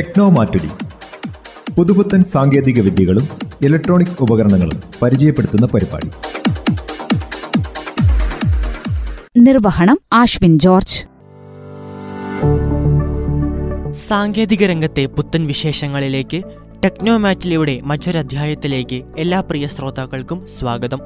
Techno Mattoli പുതുപുത്തൻ സാങ്കേതിക വിദ്യകളും ഇലക്ട്രോണിക് ഉപകരണങ്ങളും പരിചയപ്പെടുത്തുന്ന പരിപാടി. നിർവഹണം ആശ്വിൻ ജോർജ്. സാങ്കേതിക രംഗത്തെ പുത്തൻ വിശേഷങ്ങളിലേക്ക് ടെക്നോമാറ്റിലയുടെ മറ്റൊരധ്യായത്തിലേക്ക് എല്ലാ പ്രിയ ശ്രോതാക്കൾക്കും സ്വാഗതം.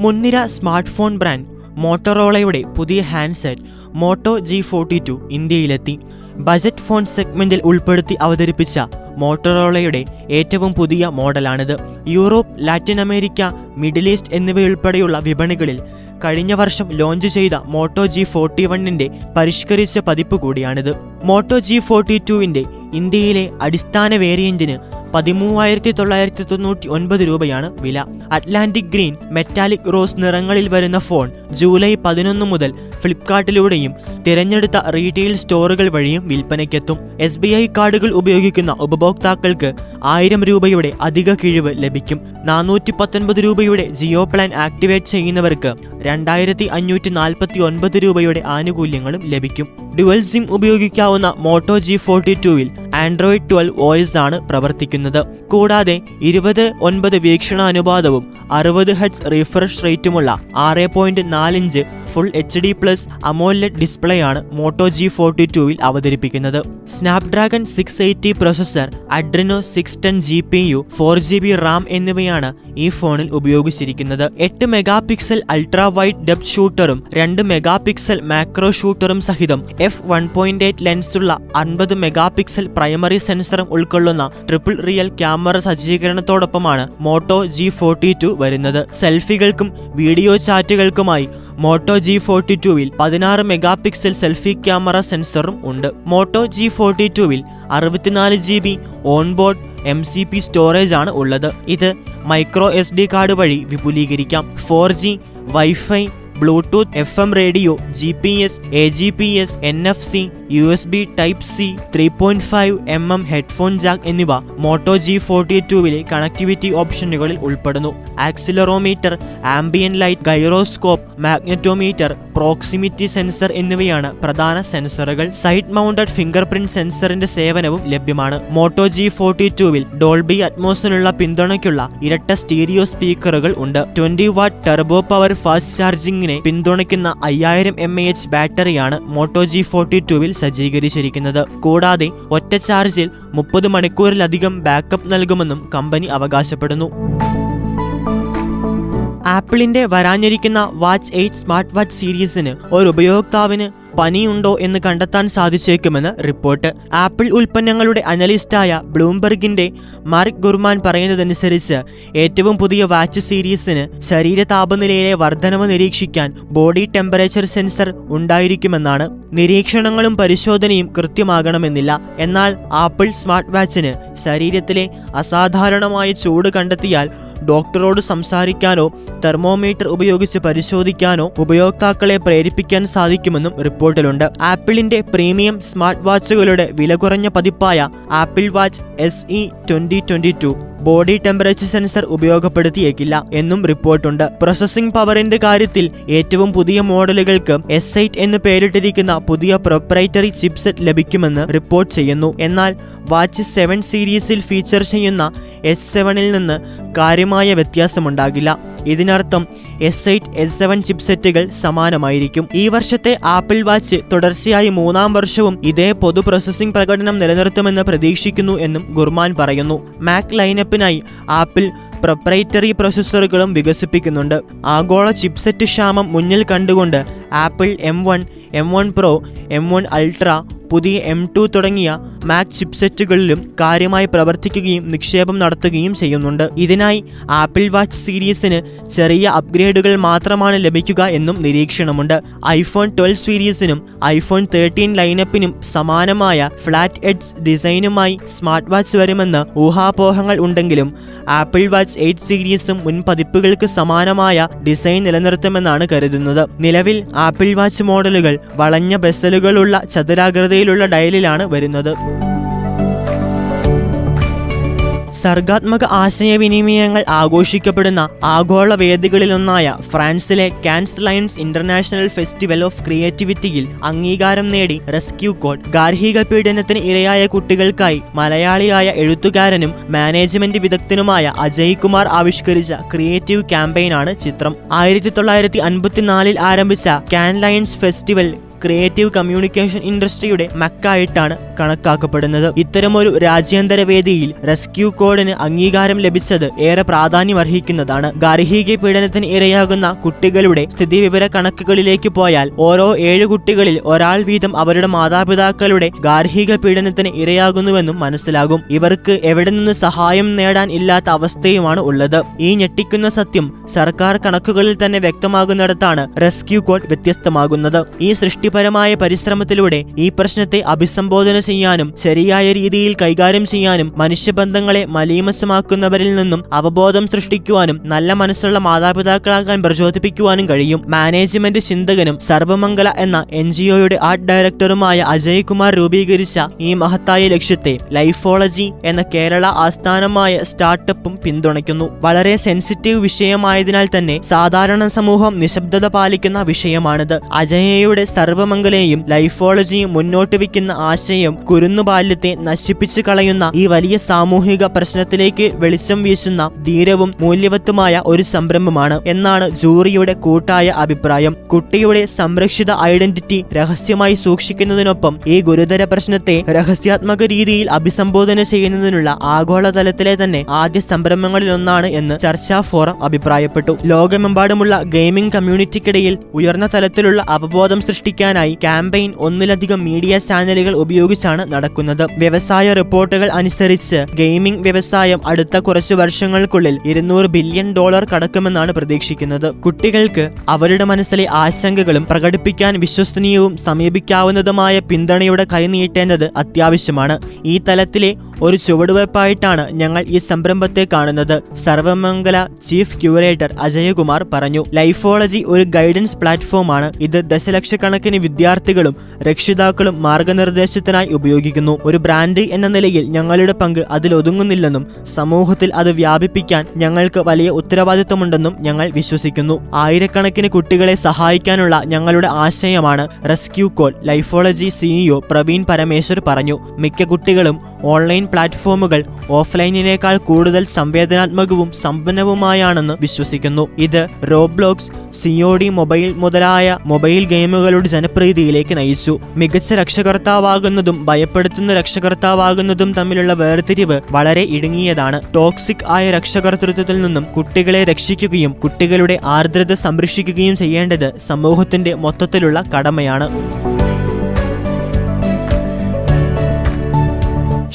മുൻനിര സ്മാർട്ട് ഫോൺ ബ്രാൻഡ് മോട്ടോറോളയുടെ പുതിയ handset Moto G forty two ഇന്ത്യയിലെത്തി. Budget phone സെഗ്മെന്റിൽ ഉൾപ്പെടുത്തി അവതരിപ്പിച്ച മോട്ടറോളയുടെ ഏറ്റവും പുതിയ മോഡലാണിത്. Europe Latin America Middle East എന്നിവയുൾപ്പെടെയുള്ള വിപണികളിൽ കഴിഞ്ഞ വർഷം ലോഞ്ച് ചെയ്ത മോട്ടോ ജി ഫോർട്ടി വണ്ണിന്റെ പരിഷ്കരിച്ച പതിപ്പ് കൂടിയാണിത്. മോട്ടോ ജി ഫോർട്ടി ടുവിന്റെ ഇന്ത്യയിലെ അടിസ്ഥാന വേരിയന്റിന് പതിമൂവായിരത്തി തൊള്ളായിരത്തി തൊണ്ണൂറ്റി ഒൻപത് രൂപയാണ് വില. അറ്റ്ലാന്റിക് ഗ്രീൻ മെറ്റാലിക് റോസ് നിറങ്ങളിൽ വരുന്ന ഫോൺ ജൂലൈ പതിനൊന്ന് മുതൽ ഫ്ലിപ്കാർട്ടിലൂടെയും തിരഞ്ഞെടുത്ത റീറ്റെയിൽ സ്റ്റോറുകൾ വഴിയും വിൽപ്പനയ്ക്കെത്തും. എസ് ബി ഐ കാർഡുകൾ ഉപയോഗിക്കുന്ന ഉപഭോക്താക്കൾക്ക് ആയിരം രൂപയുടെ അധിക കിഴിവ് ലഭിക്കും. നാനൂറ്റി പത്തൊൻപത് രൂപയുടെ ജിയോ പ്ലാൻ ആക്ടിവേറ്റ് ചെയ്യുന്നവർക്ക് രണ്ടായിരത്തി അഞ്ഞൂറ്റി നാൽപ്പത്തി ഒൻപത് രൂപയുടെ ആനുകൂല്യങ്ങളും ലഭിക്കും. ഡുവൽ സിം ഉപയോഗിക്കാവുന്ന മോട്ടോ ജി ഫോർട്ടി ടുവിൽ ആൻഡ്രോയിഡ് ട്വൽവ് വോയിസ് ആണ് പ്രവർത്തിക്കുന്നത്. കൂടാതെ ഇരുപത് ഒൻപത് വീക്ഷണാനുപാതവും അറുപത് ഹെഡ്സ് റീഫ്രഷ് റേറ്റുമുള്ള ആറ് പോയിന്റ് നാലിഞ്ച് full H D plus AMOLED display ആണ് മോട്ടോ ജി ഫോർട്ടി ടുവിൽ അവതരിപ്പിക്കുന്നത്. Snapdragon six eighty processor Adreno six ten G P U four G B RAM എന്നിവയാണ് ഈ ഫോണിൽ ഉപയോഗിച്ചിരിക്കുന്നത്. എട്ട് mega pixel ultra wide depth ഷൂട്ടറും രണ്ട് മെഗാ പിക്സൽ മാക്രോ ഷൂട്ടറും സഹിതം എഫ് വൺ പോയിന്റ് എയ്റ്റ് ലെൻസുള്ള അൻപത് മെഗാ പിക്സൽ പ്രൈമറി സെൻസറും ഉൾക്കൊള്ളുന്ന ട്രിപ്പിൾ റിയൽ ക്യാമറ സജ്ജീകരണത്തോടൊപ്പമാണ് മോട്ടോ ജി ഫോർട്ടി ടു വരുന്നത്. സെൽഫികൾക്കും വീഡിയോ ചാറ്റുകൾക്കുമായി മോട്ടോ ജി ഫോർട്ടി ടുവിൽ പതിനാറ് മെഗാ പിക്സൽ സെൽഫി ക്യാമറ സെൻസറും ഉണ്ട്. മോട്ടോ ജി ഫോർട്ടി ടുവിൽ അറുപത്തിനാല് G B onboard M C P storage ആണ് ഉള്ളത്. ഇത് മൈക്രോ എസ് ഡി കാർഡ് വഴി വിപുലീകരിക്കാം. Four G WiFi Bluetooth F M radio G P S A G P S N F C U S B type C three point five M M headphone jack എന്നിവ Moto G forty ടുവിലെ connectivity ഓപ്ഷനുകളിൽ ഉൾപ്പെടുന്നു. Accelerometer ambient light gyroscope magnetometer proximity sensor എന്നിവയാണ് പ്രധാന സെൻസറുകൾ. Side mounted finger print സെൻസറിന്റെ സേവനവും ലഭ്യമാണ്. മോട്ടോ ജി ഫോർട്ടി ടുവിൽ ഡോൾബി അറ്റ്മോസിനുള്ള പിന്തുണയ്ക്കുള്ള ഇരട്ട സ്റ്റീരിയോ സ്പീക്കറുകൾ ഉണ്ട്. Twenty watt turbo power fast ചാർജിംഗിനെ പിന്തുണയ്ക്കുന്ന അയ്യായിരം എം എ എച്ച് ബാറ്ററിയാണ് മോട്ടോ ജി ഫോർട്ടി ടുവിൽ സജ്ജീകരിച്ചിരിക്കുന്നത്. കൂടാതെ ഒറ്റ ചാർജിൽ മുപ്പത് മണിക്കൂറിലധികം ബാക്കപ്പ് നൽകുമെന്നും കമ്പനി അവകാശപ്പെടുന്നു. ആപ്പിളിന്റെ വരാഞ്ഞിരിക്കുന്ന വാച്ച് എയ്റ്റ് സ്മാർട്ട് വാച്ച് സീരീസിന് ഒരു ഉപയോക്താവിന് പനിയുണ്ടോ എന്ന് കണ്ടെത്താൻ സാധിച്ചേക്കുമെന്ന് റിപ്പോർട്ട്. ആപ്പിൾ ഉൽപ്പന്നങ്ങളുടെ അനലിസ്റ്റായ ബ്ലൂംബെർഗിന്റെ മാർക്ക് ഗുർമാൻ പറയുന്നതനുസരിച്ച് ഏറ്റവും പുതിയ വാച്ച് സീരീസിന് ശരീര താപനിലയിലെ വർധനവ് നിരീക്ഷിക്കാൻ ബോഡി ടെമ്പറേച്ചർ സെൻസർ ഉണ്ടായിരിക്കുമെന്നാണ്. നിരീക്ഷണങ്ങളും പരിശോധനയും കൃത്യമാകണമെന്നില്ല. എന്നാൽ ആപ്പിൾ സ്മാർട്ട് വാച്ചിന് ശരീരത്തിലെ അസാധാരണമായ ചൂട് കണ്ടെത്തിയാൽ ഡോക്ടറോട് സംസാരിക്കാനോ തെർമോമീറ്റർ ഉപയോഗിച്ച് പരിശോധിക്കാനോ ഉപയോക്താക്കളെ പ്രേരിപ്പിക്കാൻ സാധിക്കുമെന്നും റിപ്പോർട്ടിലുണ്ട്. ആപ്പിളിന്റെ പ്രീമിയം സ്മാർട്ട് വാച്ചുകളുടെ വില കുറഞ്ഞ പതിപ്പായ Apple watch S E twenty body temperature sensor ഉപയോഗപ്പെടുത്തിയേക്കില്ല എന്നും റിപ്പോർട്ടുണ്ട്. പ്രോസസ്സിംഗ് പവറിന്റെ കാര്യത്തിൽ ഏറ്റവും പുതിയ മോഡലുകൾക്ക് എസ് ഐറ്റ് എന്ന് പേരിട്ടിരിക്കുന്ന പുതിയ പ്രൊപ്രൈറ്ററി ചിപ്സെറ്റ് ലഭിക്കുമെന്ന് റിപ്പോർട്ട് ചെയ്യുന്നു. എന്നാൽ വാച്ച് സെവൻ സീരീസിൽ ഫീച്ചർ ചെയ്യുന്ന എസ് സെവനിൽ നിന്ന് കാര്യമായ വ്യത്യാസമുണ്ടാകില്ല. ഇതിനർത്ഥം എസ് എയ്റ്റ് എസ് സെവൻ ചിപ്സെറ്റുകൾ സമാനമായിരിക്കും. ഈ വർഷത്തെ ആപ്പിൾ വാച്ച് തുടർച്ചയായി മൂന്നാം വർഷവും ഇതേ പൊതു പ്രോസസ്സിംഗ് പ്രകടനം നിലനിർത്തുമെന്ന് പ്രതീക്ഷിക്കുന്നു എന്നും ഗുർമാൻ പറയുന്നു. മാക് ലൈനപ്പിനായി ആപ്പിൾ പ്രൊപ്രൈറ്ററി പ്രോസസ്സറുകളും വികസിപ്പിക്കുന്നുണ്ട്. ആഗോള ചിപ്സെറ്റ് ക്ഷാമം മുന്നിൽ കണ്ടുകൊണ്ട് Apple M one M one pro M one ultra പുതിയ എം ടു തുടങ്ങിയ മാക് ചിപ്സെറ്റുകളിലും കാര്യമായി പ്രവർത്തിക്കുകയും നിക്ഷേപം നടത്തുകയും ചെയ്യുന്നുണ്ട്. ഇതിനായി ആപ്പിൾ വാച്ച് സീരീസിന് ചെറിയ അപ്ഗ്രേഡുകൾ മാത്രമാണ് ലഭിക്കുക എന്നും നിരീക്ഷണമുണ്ട്. ഐഫോൺ ട്വൽവ് സീരീസിനും ഐഫോൺ തേർട്ടീൻ ലൈനപ്പിനും സമാനമായ ഫ്ലാറ്റ് എഡ്സ് ഡിസൈനുമായി സ്മാർട്ട് വാച്ച് വരുമെന്ന് ഊഹാപോഹങ്ങൾ ഉണ്ടെങ്കിലും ആപ്പിൾ വാച്ച് എയ്റ്റ് സീരീസും മുൻ പതിപ്പുകൾക്ക് സമാനമായ ഡിസൈൻ നിലനിർത്തുമെന്നാണ് കരുതുന്നത്. നിലവിൽ ആപ്പിൾ വാച്ച് മോഡലുകൾ വളഞ്ഞ ബെസലുകളുള്ള ചതുരാകൃതിയിലുള്ള ഡയലിലാണ് വരുന്നത്. സർഗാത്മക ആശയവിനിമയങ്ങൾ ആഘോഷിക്കപ്പെടുന്ന ആഗോള വേദികളിലൊന്നായ ഫ്രാൻസിലെ Cannes Lions international festival of ക്രിയേറ്റിവിറ്റിയിൽ അംഗീകാരം നേടി റെസ്ക്യൂ കോഡ്. ഗാർഹിക പീഡനത്തിന് ഇരയായ കുട്ടികൾക്കായി മലയാളിയായ എഴുത്തുകാരനും മാനേജ്മെന്റ് വിദഗ്ധനുമായ അജയ് കുമാർ ആവിഷ്കരിച്ച ക്രിയേറ്റീവ് ക്യാമ്പയിനാണ് ചിത്രം. ആയിരത്തി തൊള്ളായിരത്തി അൻപത്തിനാലിൽ ആരംഭിച്ച Cannes Lions festival creative communication ഇൻഡസ്ട്രിയുടെ മക്കായിട്ടാണ് കണക്കാക്കപ്പെടുന്നത്. ഇത്തരമൊരു രാജ്യാന്തര വേദിയിൽ റെസ്ക്യൂ കോഡിന് അംഗീകാരം ലഭിച്ചത് ഏറെ പ്രാധാന്യമർഹിക്കുന്നതാണ്. ഗാർഹിക പീഡനത്തിന് ഇരയാകുന്ന കുട്ടികളുടെ സ്ഥിതിവിവര കണക്കുകളിലേക്ക് പോയാൽ ഓരോ ഏഴ് കുട്ടികളിൽ ഒരാൾ വീതം അവരുടെ മാതാപിതാക്കളുടെ ഗാർഹിക പീഡനത്തിന് ഇരയാകുന്നുവെന്നും മനസ്സിലാകും. ഇവർക്ക് എവിടെ നിന്ന് സഹായം നേടാൻ ഇല്ലാത്ത അവസ്ഥയുമാണ് ഉള്ളത്. ഈ ഞെട്ടിക്കുന്ന സത്യം സർക്കാർ കണക്കുകളിൽ തന്നെ വ്യക്തമാകുന്നിടത്താണ് റെസ്ക്യൂ കോഡ് വ്യത്യസ്തമാകുന്നത്. ഈ സൃഷ്ടിപരമായ പരിശ്രമത്തിലൂടെ ഈ പ്രശ്നത്തെ അഭിസംബോധന ചെയ്യാനും ശരിയായ രീതിയിൽ കൈകാര്യം ചെയ്യാനും മനുഷ്യബന്ധങ്ങളെ മലീമസമാക്കുന്നവരിൽ നിന്നും അവബോധം സൃഷ്ടിക്കുവാനും നല്ല മനസ്സുള്ള മാതാപിതാക്കളാകാൻ പ്രചോദിപ്പിക്കുവാനും കഴിയും. മാനേജ്മെന്റ് ചിന്തകനും സർവമംഗല എന്ന എൻ ജി ഒയുടെ ആർട്ട് ഡയറക്ടറുമായ അജയ് കുമാർ രൂപീകരിച്ച ഈ മഹത്തായ ലക്ഷ്യത്തെ ലൈഫോളജി എന്ന കേരള ആസ്ഥാനമായ സ്റ്റാർട്ടപ്പും പിന്തുണയ്ക്കുന്നു. വളരെ സെൻസിറ്റീവ് വിഷയമായതിനാൽ തന്നെ സാധാരണ സമൂഹം നിശബ്ദത പാലിക്കുന്ന വിഷയമാണിത്. അജയയുടെ സർവമംഗലയും ലൈഫോളജിയും മുന്നോട്ട് വയ്ക്കുന്ന ആശയം കുരുന്നു ബാല്യത്തെ നശിപ്പിച്ചു കളയുന്ന ഈ വലിയ സാമൂഹിക പ്രശ്നത്തിലേക്ക് വെളിച്ചം വീശുന്ന ധീരവും മൂല്യവത്തുമായ ഒരു സംരംഭമാണ് എന്നാണ് ജൂറിയുടെ കൂട്ടായ അഭിപ്രായം. കുട്ടിയുടെ സംരക്ഷിത ഐഡന്റിറ്റി രഹസ്യമായി സൂക്ഷിക്കുന്നതിനൊപ്പം ഈ ഗുരുതര പ്രശ്നത്തെ രഹസ്യാത്മക രീതിയിൽ അഭിസംബോധന ചെയ്യുന്നതിനുള്ള ആഗോളതലത്തിലെ തന്നെ ആദ്യ സംരംഭങ്ങളിലൊന്നാണ് എന്ന് ചർച്ചാ ഫോറം അഭിപ്രായപ്പെട്ടു. ലോകമെമ്പാടുമുള്ള ഗെയിമിംഗ് കമ്മ്യൂണിറ്റിക്കിടയിൽ ഉയർന്ന തലത്തിലുള്ള അവബോധം സൃഷ്ടിക്കാനായി ക്യാമ്പയിൻ ഒന്നിലധികം മീഡിയ ചാനലുകൾ ഉപയോഗിച്ചാണ് നടക്കുന്നത്. വ്യവസായ റിപ്പോർട്ടുകൾ അനുസരിച്ച് ഗെയിമിംഗ് വ്യവസായം അടുത്ത കുറച്ചു വർഷങ്ങൾക്കുള്ളിൽ ഇരുന്നൂറ് ബില്യൺ ഡോളർ കടക്കുമെന്നാണ് പ്രതീക്ഷിക്കുന്നത്. കുട്ടികൾക്ക് അവരുടെ മനസ്സിലെ ആശങ്കകളും പ്രകടിപ്പിക്കാൻ വിശ്വസനീയവും സമീപിക്കാവുന്നതുമായ പിന്തുണയുടെ കൈനീട്ടേണ്ടത് അത്യാവശ്യമാണ്. ഈ തലത്തിലെ ഒരു ചുവടുവയ്പായിട്ടാണ് ഞങ്ങൾ ഈ സംരംഭത്തെ കാണുന്നത് സർവമംഗല ചീഫ് ക്യൂറേറ്റർ അജയകുമാർ പറഞ്ഞു. ലൈഫോളജി ഒരു ഗൈഡൻസ് പ്ലാറ്റ്ഫോമാണ്. ഇത് ദശലക്ഷക്കണക്കിന് വിദ്യാർത്ഥികളും രക്ഷിതാക്കളും മാർഗനിർദ്ദേശത്തിനായി ഉപയോഗിക്കുന്നു. ഒരു ബ്രാൻഡ് എന്ന നിലയിൽ ഞങ്ങളുടെ പങ്ക് അതിലൊതുങ്ങുന്നില്ലെന്നും സമൂഹത്തിൽ അത് വ്യാപിപ്പിക്കാൻ ഞങ്ങൾക്ക് വലിയ ഉത്തരവാദിത്വമുണ്ടെന്നും ഞങ്ങൾ വിശ്വസിക്കുന്നു. ആയിരക്കണക്കിന് കുട്ടികളെ സഹായിക്കാനുള്ള ഞങ്ങളുടെ ആശയമാണ് rescue call Lifology CEO Praveen Parameswar പറഞ്ഞു. മിക്ക കുട്ടികളും ഓൺലൈൻ പ്ലാറ്റ്ഫോമുകൾ ഓഫ്ലൈനിനേക്കാൾ കൂടുതൽ സംവേദനാത്മകവും സമ്പന്നവുമായാണെന്ന് വിശ്വസിക്കുന്നു. ഇത് റോബ്ലോക്സ് സിഒഡി മൊബൈൽ മുതലായ മൊബൈൽ ഗെയിമുകളുടെ ജനപ്രീതിയിലേക്ക് നയിച്ചു. മികച്ച രക്ഷകർത്താവാകുന്നതും ഭയപ്പെടുത്തുന്ന രക്ഷകർത്താവാകുന്നതും തമ്മിലുള്ള വേർതിരിവ് വളരെ ഇടുങ്ങിയതാണ്. ടോക്സിക് ആയ രക്ഷകർത്തൃത്വത്തിൽ നിന്നും കുട്ടികളെ രക്ഷിക്കുകയും കുട്ടികളുടെ ആർദ്രത സംരക്ഷിക്കുകയും ചെയ്യേണ്ടത് സമൂഹത്തിന്റെ മൊത്തത്തിലുള്ള കടമയാണ്.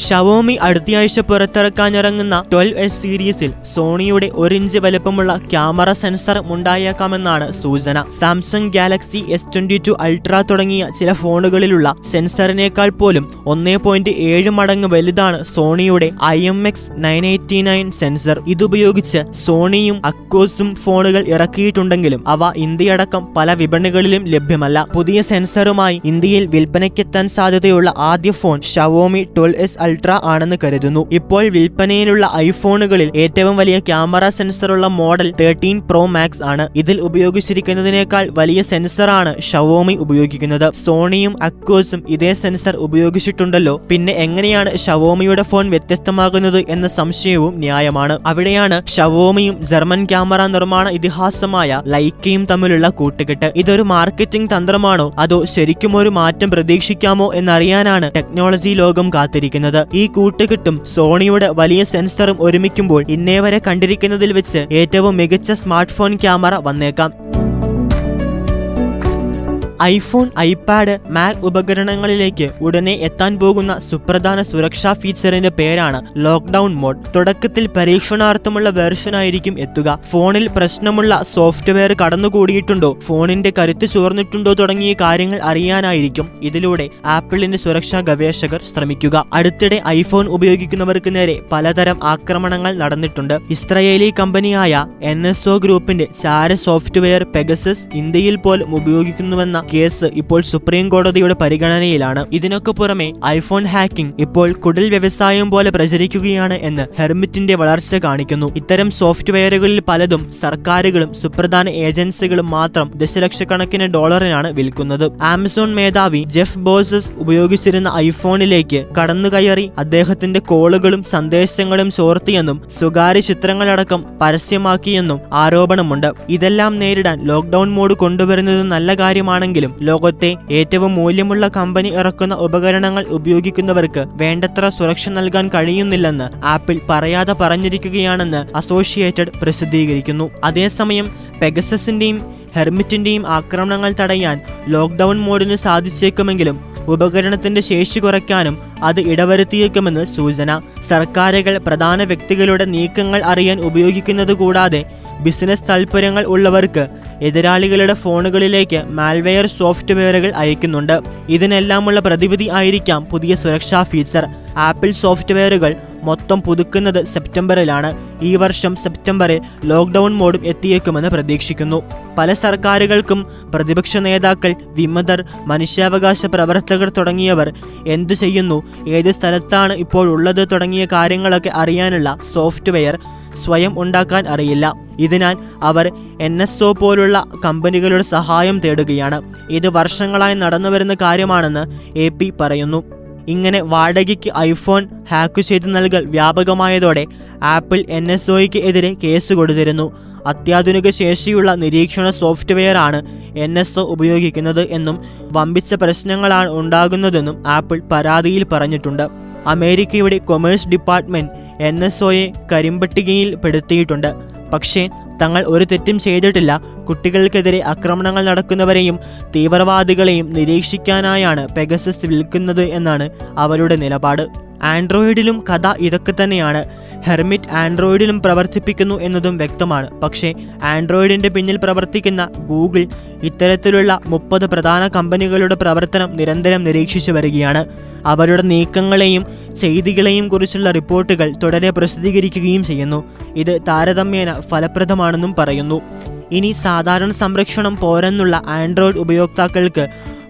ഷവോമി അടുത്തയാഴ്ച പുറത്തിറക്കാനിറങ്ങുന്ന ട്വൽവ് എസ് സീരീസിൽ സോണിയുടെ ഒരു ഇഞ്ച് വലുപ്പമുള്ള ക്യാമറ സെൻസർ ഉണ്ടായേക്കാമെന്നാണ് സൂചന. Samsung Galaxy S twenty two ultra തുടങ്ങിയ ചില ഫോണുകളിലുള്ള സെൻസറിനേക്കാൾ പോലും ഒന്നേ പോയിന്റ് ഏഴ് മടങ്ങ് വലുതാണ് സോണിയുടെ I M X nine eighty nine sensor. ഇതുപയോഗിച്ച് സോണിയും അക്കോസും ഫോണുകൾ ഇറക്കിയിട്ടുണ്ടെങ്കിലും അവ ഇന്ത്യയടക്കം പല വിപണികളിലും ലഭ്യമല്ല. പുതിയ സെൻസറുമായി ഇന്ത്യയിൽ വിൽപ്പനയ്ക്കെത്താൻ സാധ്യതയുള്ള ആദ്യ phone Xiaomi twelve S ultra ആണെന്ന് കരുതുന്നു. ഇപ്പോൾ വിൽപ്പനയിലുള്ള ഐഫോണുകളിൽ ഏറ്റവും വലിയ ക്യാമറ സെൻസറുള്ള മോഡൽ തേർട്ടീൻ പ്രോ മാക്സ് ആണ്. ഇതിൽ ഉപയോഗിച്ചിരിക്കുന്നതിനേക്കാൾ വലിയ സെൻസറാണ് ഷവോമി ഉപയോഗിക്കുന്നത്. സോണിയും അക്വസും ഇതേ സെൻസർ ഉപയോഗിച്ചിട്ടുണ്ടല്ലോ. പിന്നെ എങ്ങനെയാണ് ഷവോമിയുടെ ഫോൺ വ്യത്യസ്തമാകുന്നത് എന്ന സംശയവും ന്യായമാണ്. അവിടെയാണ് ഷവോമിയും ജർമ്മൻ ക്യാമറ നിർമ്മാണ ഇതിഹാസമായ ലൈക്കയും തമ്മിലുള്ള കൂട്ടുകെട്ട്. ഇതൊരു മാർക്കറ്റിംഗ് തന്ത്രമാണോ? അതോ ശരിക്കും ഒരു മാറ്റം പ്രതീക്ഷിക്കാമോ എന്നറിയാനാണ് ടെക്നോളജി ലോകം കാത്തിരിക്കുന്നത്. ഈ കൂട്ടുകെട്ടും സോണിയുടെ വലിയ സെൻസറും ഒരുമിക്കുമ്പോൾ ഇന്നേവരെ കണ്ടിരിക്കുന്നതിൽ വെച്ച് ഏറ്റവും മികച്ച സ്മാർട്ട് ഫോൺ ക്യാമറ വന്നേക്കാം. ഐഫോൺ ഐപാഡ് മാക് ഉപകരണങ്ങളിലേക്ക് ഉടനെ എത്താൻ പോകുന്ന സുപ്രധാന സുരക്ഷാ ഫീച്ചറിന്റെ പേരാണ് ലോക്ക്ഡൌൺ മോഡ്. തുടക്കത്തിൽ പരീക്ഷണാർത്ഥമുള്ള വെർഷനായിരിക്കും എത്തുക. ഫോണിൽ പ്രശ്നമുള്ള സോഫ്റ്റ്വെയർ കടന്നുകൂടിയിട്ടുണ്ടോ? ഫോണിന്റെ കരുത്ത് ചോർന്നിട്ടുണ്ടോ തുടങ്ങിയ കാര്യങ്ങൾ അറിയാനായിരിക്കും ഇതിലൂടെ ആപ്പിളിന്റെ സുരക്ഷാ ഗവേഷകർ ശ്രമിക്കുക. അടുത്തിടെ ഐഫോൺ ഉപയോഗിക്കുന്നവർക്ക് നേരെ പലതരം ആക്രമണങ്ങൾ നടന്നിട്ടുണ്ട്. ഇസ്രയേലി കമ്പനിയായ എൻ ഗ്രൂപ്പിന്റെ ചാര സോഫ്റ്റ്വെയർ പെഗസസ് ഇന്ത്യയിൽ പോലും ഉപയോഗിക്കുന്നുവെന്ന കേസ് ഇപ്പോൾ സുപ്രീം കോടതിയുടെ പരിഗണനയിലാണ്. ഇതിനൊക്കെ പുറമെ ഐഫോൺ ഹാക്കിംഗ് ഇപ്പോൾ കുടൽ വ്യവസായം പോലെ പ്രചരിക്കുകയാണ് എന്ന് ഹെർമിറ്റിന്റെ വളർച്ച കാണിക്കുന്നു. ഇത്തരം സോഫ്റ്റ്വെയറുകളിൽ പലതും സർക്കാരുകളും സുപ്രധാന ഏജൻസികളും മാത്രം ദശലക്ഷക്കണക്കിന് ഡോളറിനാണ് വിൽക്കുന്നത്. ആമസോൺ മേധാവി ജെഫ് ബോസസ് ഉപയോഗിച്ചിരുന്ന ഐഫോണിലേക്ക് കടന്നുകയറി അദ്ദേഹത്തിന്റെ കോളുകളും സന്ദേശങ്ങളും ചോർത്തിയെന്നും സ്വകാര്യ ചിത്രങ്ങളടക്കം പരസ്യമാക്കിയെന്നും ആരോപണമുണ്ട്. ഇതെല്ലാം നേരിടാൻ ലോക്ക്ഡൌൺ മോഡ് കൊണ്ടുവരുന്നത് നല്ല കാര്യമാണെങ്കിലും ലോകത്തെ ഏറ്റവും മൂല്യമുള്ള കമ്പനി ഇറക്കുന്ന ഉപകരണങ്ങൾ ഉപയോഗിക്കുന്നവർക്ക് വേണ്ടത്ര സുരക്ഷ നൽകാൻ കഴിയുന്നില്ലെന്ന് ആപ്പിൾ പറയാതെ പറഞ്ഞിരിക്കുകയാണെന്ന് അസോസിയേറ്റഡ് പ്രസിദ്ധീകരിക്കുന്നു. അതേസമയം പെഗസസിന്റെയും ഹെർമിറ്റിന്റെയും ആക്രമണങ്ങൾ തടയാൻ ലോക്ക്ഡൌൺ മോഡിന് സാധിച്ചേക്കുമെങ്കിലും ഉപകരണത്തിന്റെ ശേഷി കുറയ്ക്കാനും അത് ഇടവരുത്തിയേക്കുമെന്ന് സൂചന. സർക്കാരുകൾ പ്രധാന വ്യക്തികളുടെ നീക്കങ്ങൾ അറിയാൻ ഉപയോഗിക്കുന്നത് കൂടാതെ ബിസിനസ് താൽപ്പര്യങ്ങൾ ഉള്ളവർക്ക് എതിരാളികളുടെ ഫോണുകളിലേക്ക് മാൽവെയർ സോഫ്റ്റ്വെയറുകൾ അയക്കുന്നുണ്ട്. ഇതിനെല്ലാമുള്ള പ്രതിവിധി ആയിരിക്കാം പുതിയ സുരക്ഷാ ഫീച്ചർ. ആപ്പിൾ സോഫ്റ്റ്വെയറുകൾ മൊത്തം പുതുക്കുന്നത് സെപ്റ്റംബറിലാണ്. ഈ വർഷം സെപ്റ്റംബറിൽ ലോക്ക്ഡൌൺ മോഡും എത്തിയേക്കുമെന്ന് പ്രതീക്ഷിക്കുന്നു. പല സർക്കാരുകൾക്കും പ്രതിപക്ഷ നേതാക്കൾ വിമതർ മനുഷ്യാവകാശ പ്രവർത്തകർ തുടങ്ങിയവർ എന്തു ചെയ്യുന്നു ഏത് സ്ഥലത്താണ് ഇപ്പോഴുള്ളത് തുടങ്ങിയ കാര്യങ്ങളൊക്കെ അറിയാനുള്ള സോഫ്റ്റ്വെയർ സ്വയം ഉണ്ടാക്കാൻ അറിയില്ല. ഇതിനാൽ അവർ എൻ എസ് ഒ പോലുള്ള കമ്പനികളുടെ സഹായം തേടുകയാണ്. ഇത് വർഷങ്ങളായി നടന്നു വരുന്ന കാര്യമാണെന്ന് എ പി പറയുന്നു. ഇങ്ങനെ വാടകയ്ക്ക് ഐഫോൺ ഹാക്ക് ചെയ്ത് നൽകൽ വ്യാപകമായതോടെ ആപ്പിൾ എൻ എസ് ഒയ്ക്ക് എതിരെ കേസ് കൊടുത്തിരുന്നു. അത്യാധുനിക ശേഷിയുള്ള നിരീക്ഷണ സോഫ്റ്റ്വെയർ ആണ് എൻ എസ് ഒ ഉപയോഗിക്കുന്നത് എന്നും വമ്പിച്ച പ്രശ്നങ്ങളാണ് ഉണ്ടാകുന്നതെന്നും ആപ്പിൾ പരാതിയിൽ പറഞ്ഞിട്ടുണ്ട്. അമേരിക്കയുടെ കൊമേഴ്സ് ഡിപ്പാർട്ട്മെന്റ് എൻ എസ് ഒയെ കരിമ്പട്ടികയിൽ പെടുത്തിയിട്ടുണ്ട്. പക്ഷേ തങ്ങൾ ഒരു തെറ്റും ചെയ്തിട്ടില്ല. കുട്ടികൾക്കെതിരെ ആക്രമണങ്ങൾ നടക്കുന്നവരെയും തീവ്രവാദികളെയും നിരീക്ഷിക്കാനായാണ് പെഗസസ് വിൽക്കുന്നത് എന്നാണ് അവരുടെ നിലപാട്. ആൻഡ്രോയിഡിലും കഥ ഇതൊക്കെ തന്നെയാണ്. ഹെർമിറ്റ് ആൻഡ്രോയിഡിലും പ്രവർത്തിപ്പിക്കുന്നു എന്നതും വ്യക്തമാണ്. പക്ഷേ ആൻഡ്രോയിഡിന്റെ പിന്നിൽ പ്രവർത്തിക്കുന്ന ഗൂഗിൾ ഇത്തരത്തിലുള്ള മുപ്പത് പ്രധാന കമ്പനികളുടെ പ്രവർത്തനം നിരന്തരം നിരീക്ഷിച്ചു വരികയാണ്. അവരുടെ നീക്കങ്ങളെയും ചെയ്തികളെയും കുറിച്ചുള്ള റിപ്പോർട്ടുകൾ തുടരെ പ്രസിദ്ധീകരിക്കുകയും ചെയ്യുന്നു. ഇത് താരതമ്യേന ഫലപ്രദമാണെന്നും പറയുന്നു. ഇനി സാധാരണ സംരക്ഷണം പോരെന്നുള്ള ആൻഡ്രോയിഡ് ഉപയോക്താക്കൾക്ക്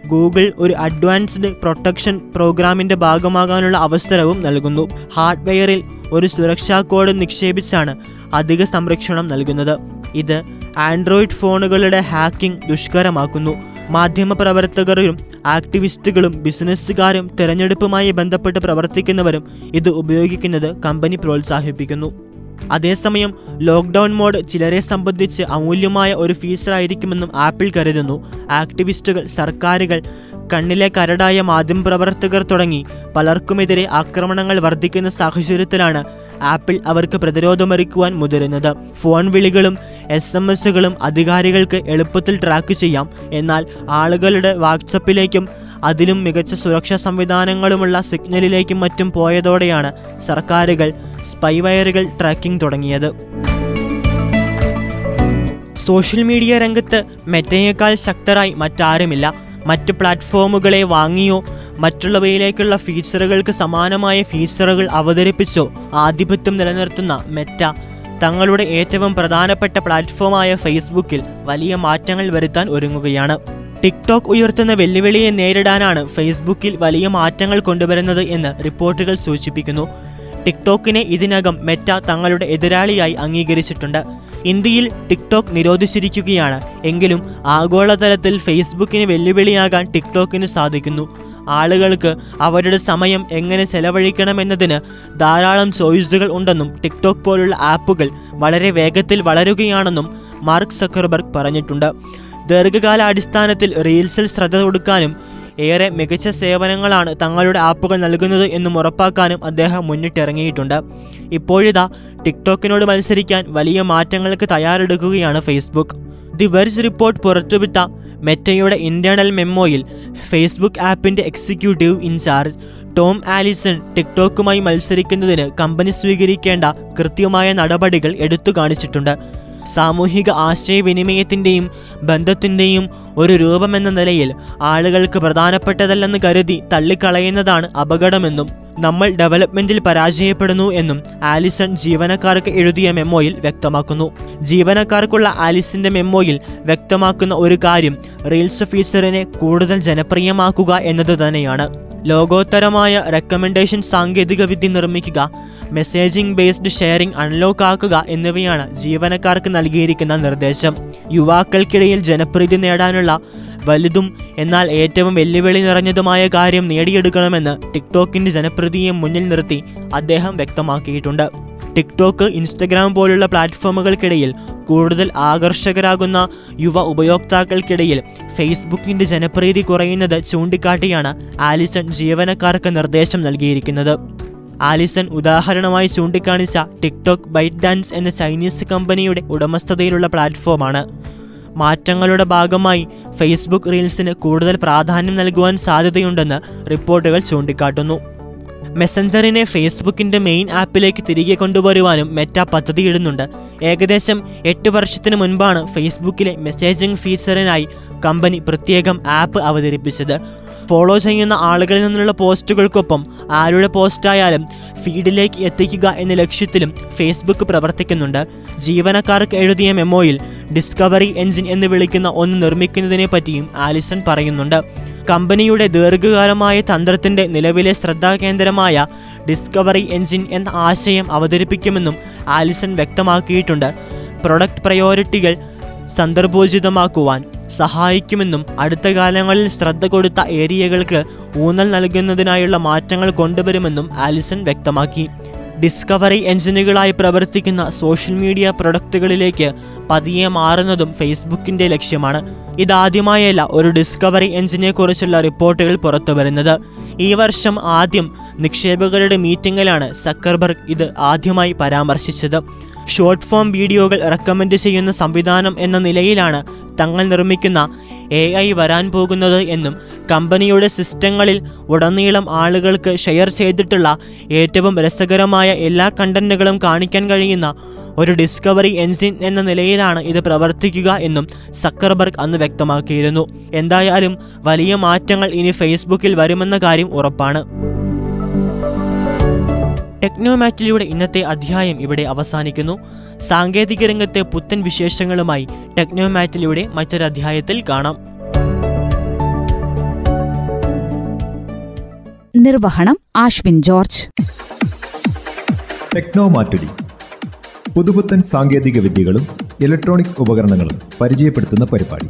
ഗൂഗിൾ ഒരു അഡ്വാൻസ്ഡ് പ്രൊട്ടക്ഷൻ പ്രോഗ്രാമിന്റെ ഭാഗമാകാനുള്ള അവസരവും നൽകുന്നു. ഹാർഡ്വെയറിൽ ഒരു സുരക്ഷാ കോഡ് നിക്ഷേപിച്ചാണ് അധിക സംരക്ഷണം നൽകുന്നത്. ഇത് ആൻഡ്രോയിഡ് ഫോണുകളുടെ ഹാക്കിംഗ് ദുഷ്കരമാക്കുന്നു. മാധ്യമപ്രവർത്തകരും ആക്ടിവിസ്റ്റുകളും ബിസിനസ്സുകാരും തെരഞ്ഞെടുപ്പുമായി ബന്ധപ്പെട്ട് പ്രവർത്തിക്കുന്നവരും ഇത് ഉപയോഗിക്കുന്നത് കമ്പനി പ്രോത്സാഹിപ്പിക്കുന്നു. അതേസമയം ലോക്ക്ഡൗൺ മോഡ് ചിലരെ സംബന്ധിച്ച് അമൂല്യമായ ഒരു ഫീച്ചറായിരിക്കുമെന്നും ആപ്പിൾ കരുതുന്നു. ആക്ടിവിസ്റ്റുകൾ സർക്കാരുകൾ കണ്ണിലെ കരടായ മാധ്യമ പ്രവർത്തകർ തുടങ്ങി പലർക്കുമെതിരെ ആക്രമണങ്ങൾ വർദ്ധിക്കുന്ന സാഹചര്യത്തിലാണ് ആപ്പിൾ അവർക്ക് പ്രതിരോധമൊരുക്കുവാൻ മുതിരുന്നത്. ഫോൺ വിളികളും എസ് എം എസുകളും അധികാരികൾക്ക് എളുപ്പത്തിൽ ട്രാക്ക് ചെയ്യാം. എന്നാൽ ആളുകളുടെ വാട്സപ്പിലേക്കും അതിലും മികച്ച സുരക്ഷാ സംവിധാനങ്ങളുമുള്ള സിഗ്നലിലേക്കും മറ്റും പോയതോടെയാണ് സർക്കാരുകൾ സ്പൈവയറുകൾ ട്രാക്കിംഗ് തുടങ്ങിയത്. സോഷ്യൽ മീഡിയ രംഗത്ത് മെറ്റയേക്കാൾ ശക്തരായി മറ്റാരുമില്ല. മറ്റ് പ്ലാറ്റ്ഫോമുകളെ വാങ്ങിയോ? മറ്റുള്ളവയിലേക്കുള്ള ഫീച്ചറുകൾക്ക് സമാനമായ ഫീച്ചറുകൾ അവതരിപ്പിച്ചോ? ആധിപത്യം നിലനിർത്തുന്ന മെറ്റ തങ്ങളുടെ ഏറ്റവും പ്രധാനപ്പെട്ട പ്ലാറ്റ്ഫോമായ ഫേസ്ബുക്കിൽ വലിയ മാറ്റങ്ങൾ വരുത്താൻ ഒരുങ്ങുകയാണ്. ടിക്ടോക്ക് ഉയർത്തുന്ന വെല്ലുവിളിയെ നേരിടാനാണ് ഫേസ്ബുക്കിൽ വലിയ മാറ്റങ്ങൾ കൊണ്ടുവരുന്നത് എന്ന് റിപ്പോർട്ടുകൾ സൂചിപ്പിക്കുന്നു. ടിക്ടോക്കിനെ ഇതിനകം മെറ്റ തങ്ങളുടെ എതിരാളിയായി അംഗീകരിച്ചിട്ടുണ്ട്. ഇന്ത്യയിൽ ടിക്ടോക്ക് നിരോധിച്ചിരിക്കുകയാണ്. എങ്കിലും ആഗോളതലത്തിൽ ഫേസ്ബുക്കിന് വെല്ലുവിളിയാകാൻ ടിക്ടോക്കിന് സാധിക്കുന്നു. ആളുകൾക്ക് അവരുടെ സമയം എങ്ങനെ ചെലവഴിക്കണമെന്നതിന് ധാരാളം ചോയ്സുകൾ ഉണ്ടെന്നും ടിക്ടോക്ക് പോലുള്ള ആപ്പുകൾ വളരെ വേഗത്തിൽ വളരുകയാണെന്നും മാർക്ക് സക്കർബർഗ് പറഞ്ഞിട്ടുണ്ട്. ദീർഘകാലാടിസ്ഥാനത്തിൽ റീൽസിൽ ശ്രദ്ധ കൊടുക്കാനും ഏറെ മികച്ച സേവനങ്ങളാണ് തങ്ങളുടെ ആപ്പുകൾ നൽകുന്നത് എന്നും ഉറപ്പാക്കാനും അദ്ദേഹം മുന്നിട്ടിറങ്ങിയിട്ടുണ്ട്. ഇപ്പോഴിതാ ടിക്ടോക്കിനോട് മത്സരിക്കാൻ വലിയ മാറ്റങ്ങൾക്ക് തയ്യാറെടുക്കുകയാണ് ഫേസ്ബുക്ക്. ദി വെർജ് റിപ്പോർട്ട് പുറത്തുവിട്ട മെറ്റയുടെ ഇന്റേണൽ മെമ്മോയിൽ Facebook ആപ്പിന്റെ executive in charge Tom Allison ടിക്ടോക്കുമായി മത്സരിക്കുന്നതിന് കമ്പനി സ്വീകരിക്കേണ്ട കൃത്യമായ നടപടികൾ എടുത്തു കാണിച്ചിട്ടുണ്ട്. സാമൂഹിക ആശയവിനിമയത്തിന്റെയും ബന്ധത്തിന്റെയും ഒരു രൂപമെന്ന നിലയിൽ ആളുകൾക്ക് പ്രധാനപ്പെട്ടതല്ലെന്ന് കരുതി തള്ളിക്കളയുന്നതാണ് അപകടമെന്നും നമ്മൾ ഡെവലപ്മെന്റിൽ പരാജയപ്പെടുന്നു എന്നും ആലിസൺ ജീവനക്കാർക്ക് എഴുതിയ മെമ്മോയിൽ വ്യക്തമാക്കുന്നു. ജീവനക്കാർക്കുള്ള ആലിസിന്റെ മെമ്മോയിൽ വ്യക്തമാക്കുന്ന ഒരു കാര്യം റീൽസ് ഓഫീസറിനെ കൂടുതൽ ജനപ്രിയമാക്കുക എന്നത് തന്നെയാണ്. ലോകോത്തരമായ റെക്കമെൻഡേഷൻ സാങ്കേതികവിദ്യ നിർമ്മിക്കുക മെസ്സേജിംഗ് ബേസ്ഡ് ഷെയറിംഗ് അൺലോക്ക് ആക്കുക എന്നിവയാണ് ജീവനക്കാർക്ക് നൽകിയിരിക്കുന്ന നിർദ്ദേശം. യുവാക്കൾക്കിടയിൽ ജനപ്രീതി നേടാനുള്ള വലുതും എന്നാൽ ഏറ്റവും വെല്ലുവിളി നിറഞ്ഞതുമായ കാര്യം നേടിയെടുക്കണമെന്ന് ടിക്ടോക്കിന്റെ ജനപ്രീതിയെ മുന്നിൽ നിർത്തി അദ്ദേഹം വ്യക്തമാക്കിയിട്ടുണ്ട്. ടിക്ടോക്ക് ഇൻസ്റ്റഗ്രാം പോലുള്ള പ്ലാറ്റ്ഫോമുകൾക്കിടയിൽ കൂടുതൽ ആകർഷകരാകുന്ന യുവ ഉപയോക്താക്കൾക്കിടയിൽ ഫേസ്ബുക്കിന്റെ ജനപ്രീതി കുറയുന്നത് ചൂണ്ടിക്കാട്ടിയാണ് ആലിസൺ ജീവനക്കാർക്ക് നിർദ്ദേശം നൽകിയിരിക്കുന്നത്. ആലിസൺ ഉദാഹരണമായി ചൂണ്ടിക്കാണിച്ച ടിക്ടോക്ക് ബൈറ്റ് ഡാൻസ് എന്ന ചൈനീസ് കമ്പനിയുടെ ഉടമസ്ഥതയിലുള്ള പ്ലാറ്റ്ഫോമാണ്. മാറ്റങ്ങളുടെ ഭാഗമായി ഫേസ്ബുക്ക് റീൽസിന് കൂടുതൽ പ്രാധാന്യം നൽകുവാൻ സാധ്യതയുണ്ടെന്ന് റിപ്പോർട്ടുകൾ ചൂണ്ടിക്കാട്ടുന്നു. മെസ്സഞ്ചറിനെ ഫേസ്ബുക്കിന്റെ മെയിൻ ആപ്പിലേക്ക് തിരികെ കൊണ്ടുവരുവാനും മെറ്റ പദ്ധതിയിടുന്നുണ്ട്. ഏകദേശം എട്ട് വർഷത്തിന് മുൻപാണ് ഫേസ്ബുക്കിലെ മെസ്സേജിംഗ് ഫീച്ചറിനായി കമ്പനി പ്രത്യേകം ആപ്പ് അവതരിപ്പിച്ചത്. ഫോളോ ചെയ്യുന്ന ആളുകളിൽ നിന്നുള്ള പോസ്റ്റുകൾക്കൊപ്പം ആരുടെ പോസ്റ്റായാലും ഫീഡിലേക്ക് എത്തിക്കുക എന്ന ലക്ഷ്യത്തിലും ഫേസ്ബുക്ക് പ്രവർത്തിക്കുന്നുണ്ട്. ജീവനക്കാർക്ക് എഴുതിയ മെമ്മോയിൽ ഡിസ്കവറി എൻജിൻ എന്ന് വിളിക്കുന്ന ഒന്ന് നിർമ്മിക്കുന്നതിനെ പറ്റിയും ആലിസൺ പറയുന്നുണ്ട്. കമ്പനിയുടെ ദീർഘകാലമായ തന്ത്രത്തിന്റെ നിലവിലെ ശ്രദ്ധാകേന്ദ്രമായ ഡിസ്കവറി എൻജിൻ എന്ന ആശയം അവതരിപ്പിക്കുമെന്നും ആലിസൺ വ്യക്തമാക്കിയിട്ടുണ്ട്. പ്രൊഡക്റ്റ് പ്രയോറിറ്റികൾ സന്ദർഭോചിതമാക്കുവാൻ സഹായിക്കുമെന്നും അടുത്ത കാലങ്ങളിൽ ശ്രദ്ധ കൊടുത്ത ഏരിയകൾക്ക് ഊന്നൽ നൽകുന്നതിനായുള്ള മാറ്റങ്ങൾ കൊണ്ടുവരുമെന്നും ആലിസൺ വ്യക്തമാക്കി. ഡിസ്കവറി എഞ്ചിനുകളായി പ്രവർത്തിക്കുന്ന സോഷ്യൽ മീഡിയ പ്രൊഡക്റ്റുകളിലേക്ക് പതിയെ മാറുന്നതും ഫേസ്ബുക്കിന്റെ ലക്ഷ്യമാണ്. ഇതാദ്യമായല്ല ഒരു ഡിസ്കവറി എഞ്ചിനെ കുറിച്ചുള്ള റിപ്പോർട്ടുകൾ പുറത്തുവരുന്നത് ഈ വർഷം ആദ്യം നിക്ഷേപകരുടെ മീറ്റിംഗിലാണ് സക്കർബർഗ് ഇത് ആദ്യമായി പരാമർശിച്ചത്. ഷോർട്ട് ഫോം വീഡിയോകൾ റെക്കമെൻഡ് ചെയ്യുന്ന സംവിധാനം എന്ന നിലയിലാണ് തങ്ങൾ നിർമ്മിക്കുന്ന എ ഐ വരാൻ പോകുന്നത് എന്നും കമ്പനിയുടെ സിസ്റ്റങ്ങളിൽ ഉടനീളം ആളുകൾക്ക് ഷെയർ ചെയ്തിട്ടുള്ള ഏറ്റവും രസകരമായ എല്ലാ കണ്ടന്റുകളും കാണിക്കാൻ കഴിയുന്ന ഒരു ഡിസ്കവറി എൻജിൻ എന്ന നിലയിലാണ് ഇത് പ്രവർത്തിക്കുക എന്നും സക്കർബർഗ് അന്ന് വ്യക്തമാക്കിയിരുന്നു. എന്തായാലും വലിയ മാറ്റങ്ങൾ ഇനി ഫേസ്ബുക്കിൽ വരുമെന്ന കാര്യം ഉറപ്പാണ്. ടെക്നോമാറ്റിലൂടെ ഇന്നത്തെ അധ്യായം ഇവിടെ അവസാനിക്കുന്നു. സാങ്കേതിക രംഗത്തെ പുത്തൻ വിശേഷങ്ങളുമായി ടെക്നോമാറ്റിലൂടെ മറ്റൊരധ്യായത്തിൽ കാണാം. നിർവഹണം ആശ്വിൻ ജോർജ്. ടെക്നോമാറ്റുലി പുതുപുത്തൻ സാങ്കേതിക വിദ്യകളും ഇലക്ട്രോണിക് ഉപകരണങ്ങളും പരിചയപ്പെടുത്തുന്ന പരിപാടി.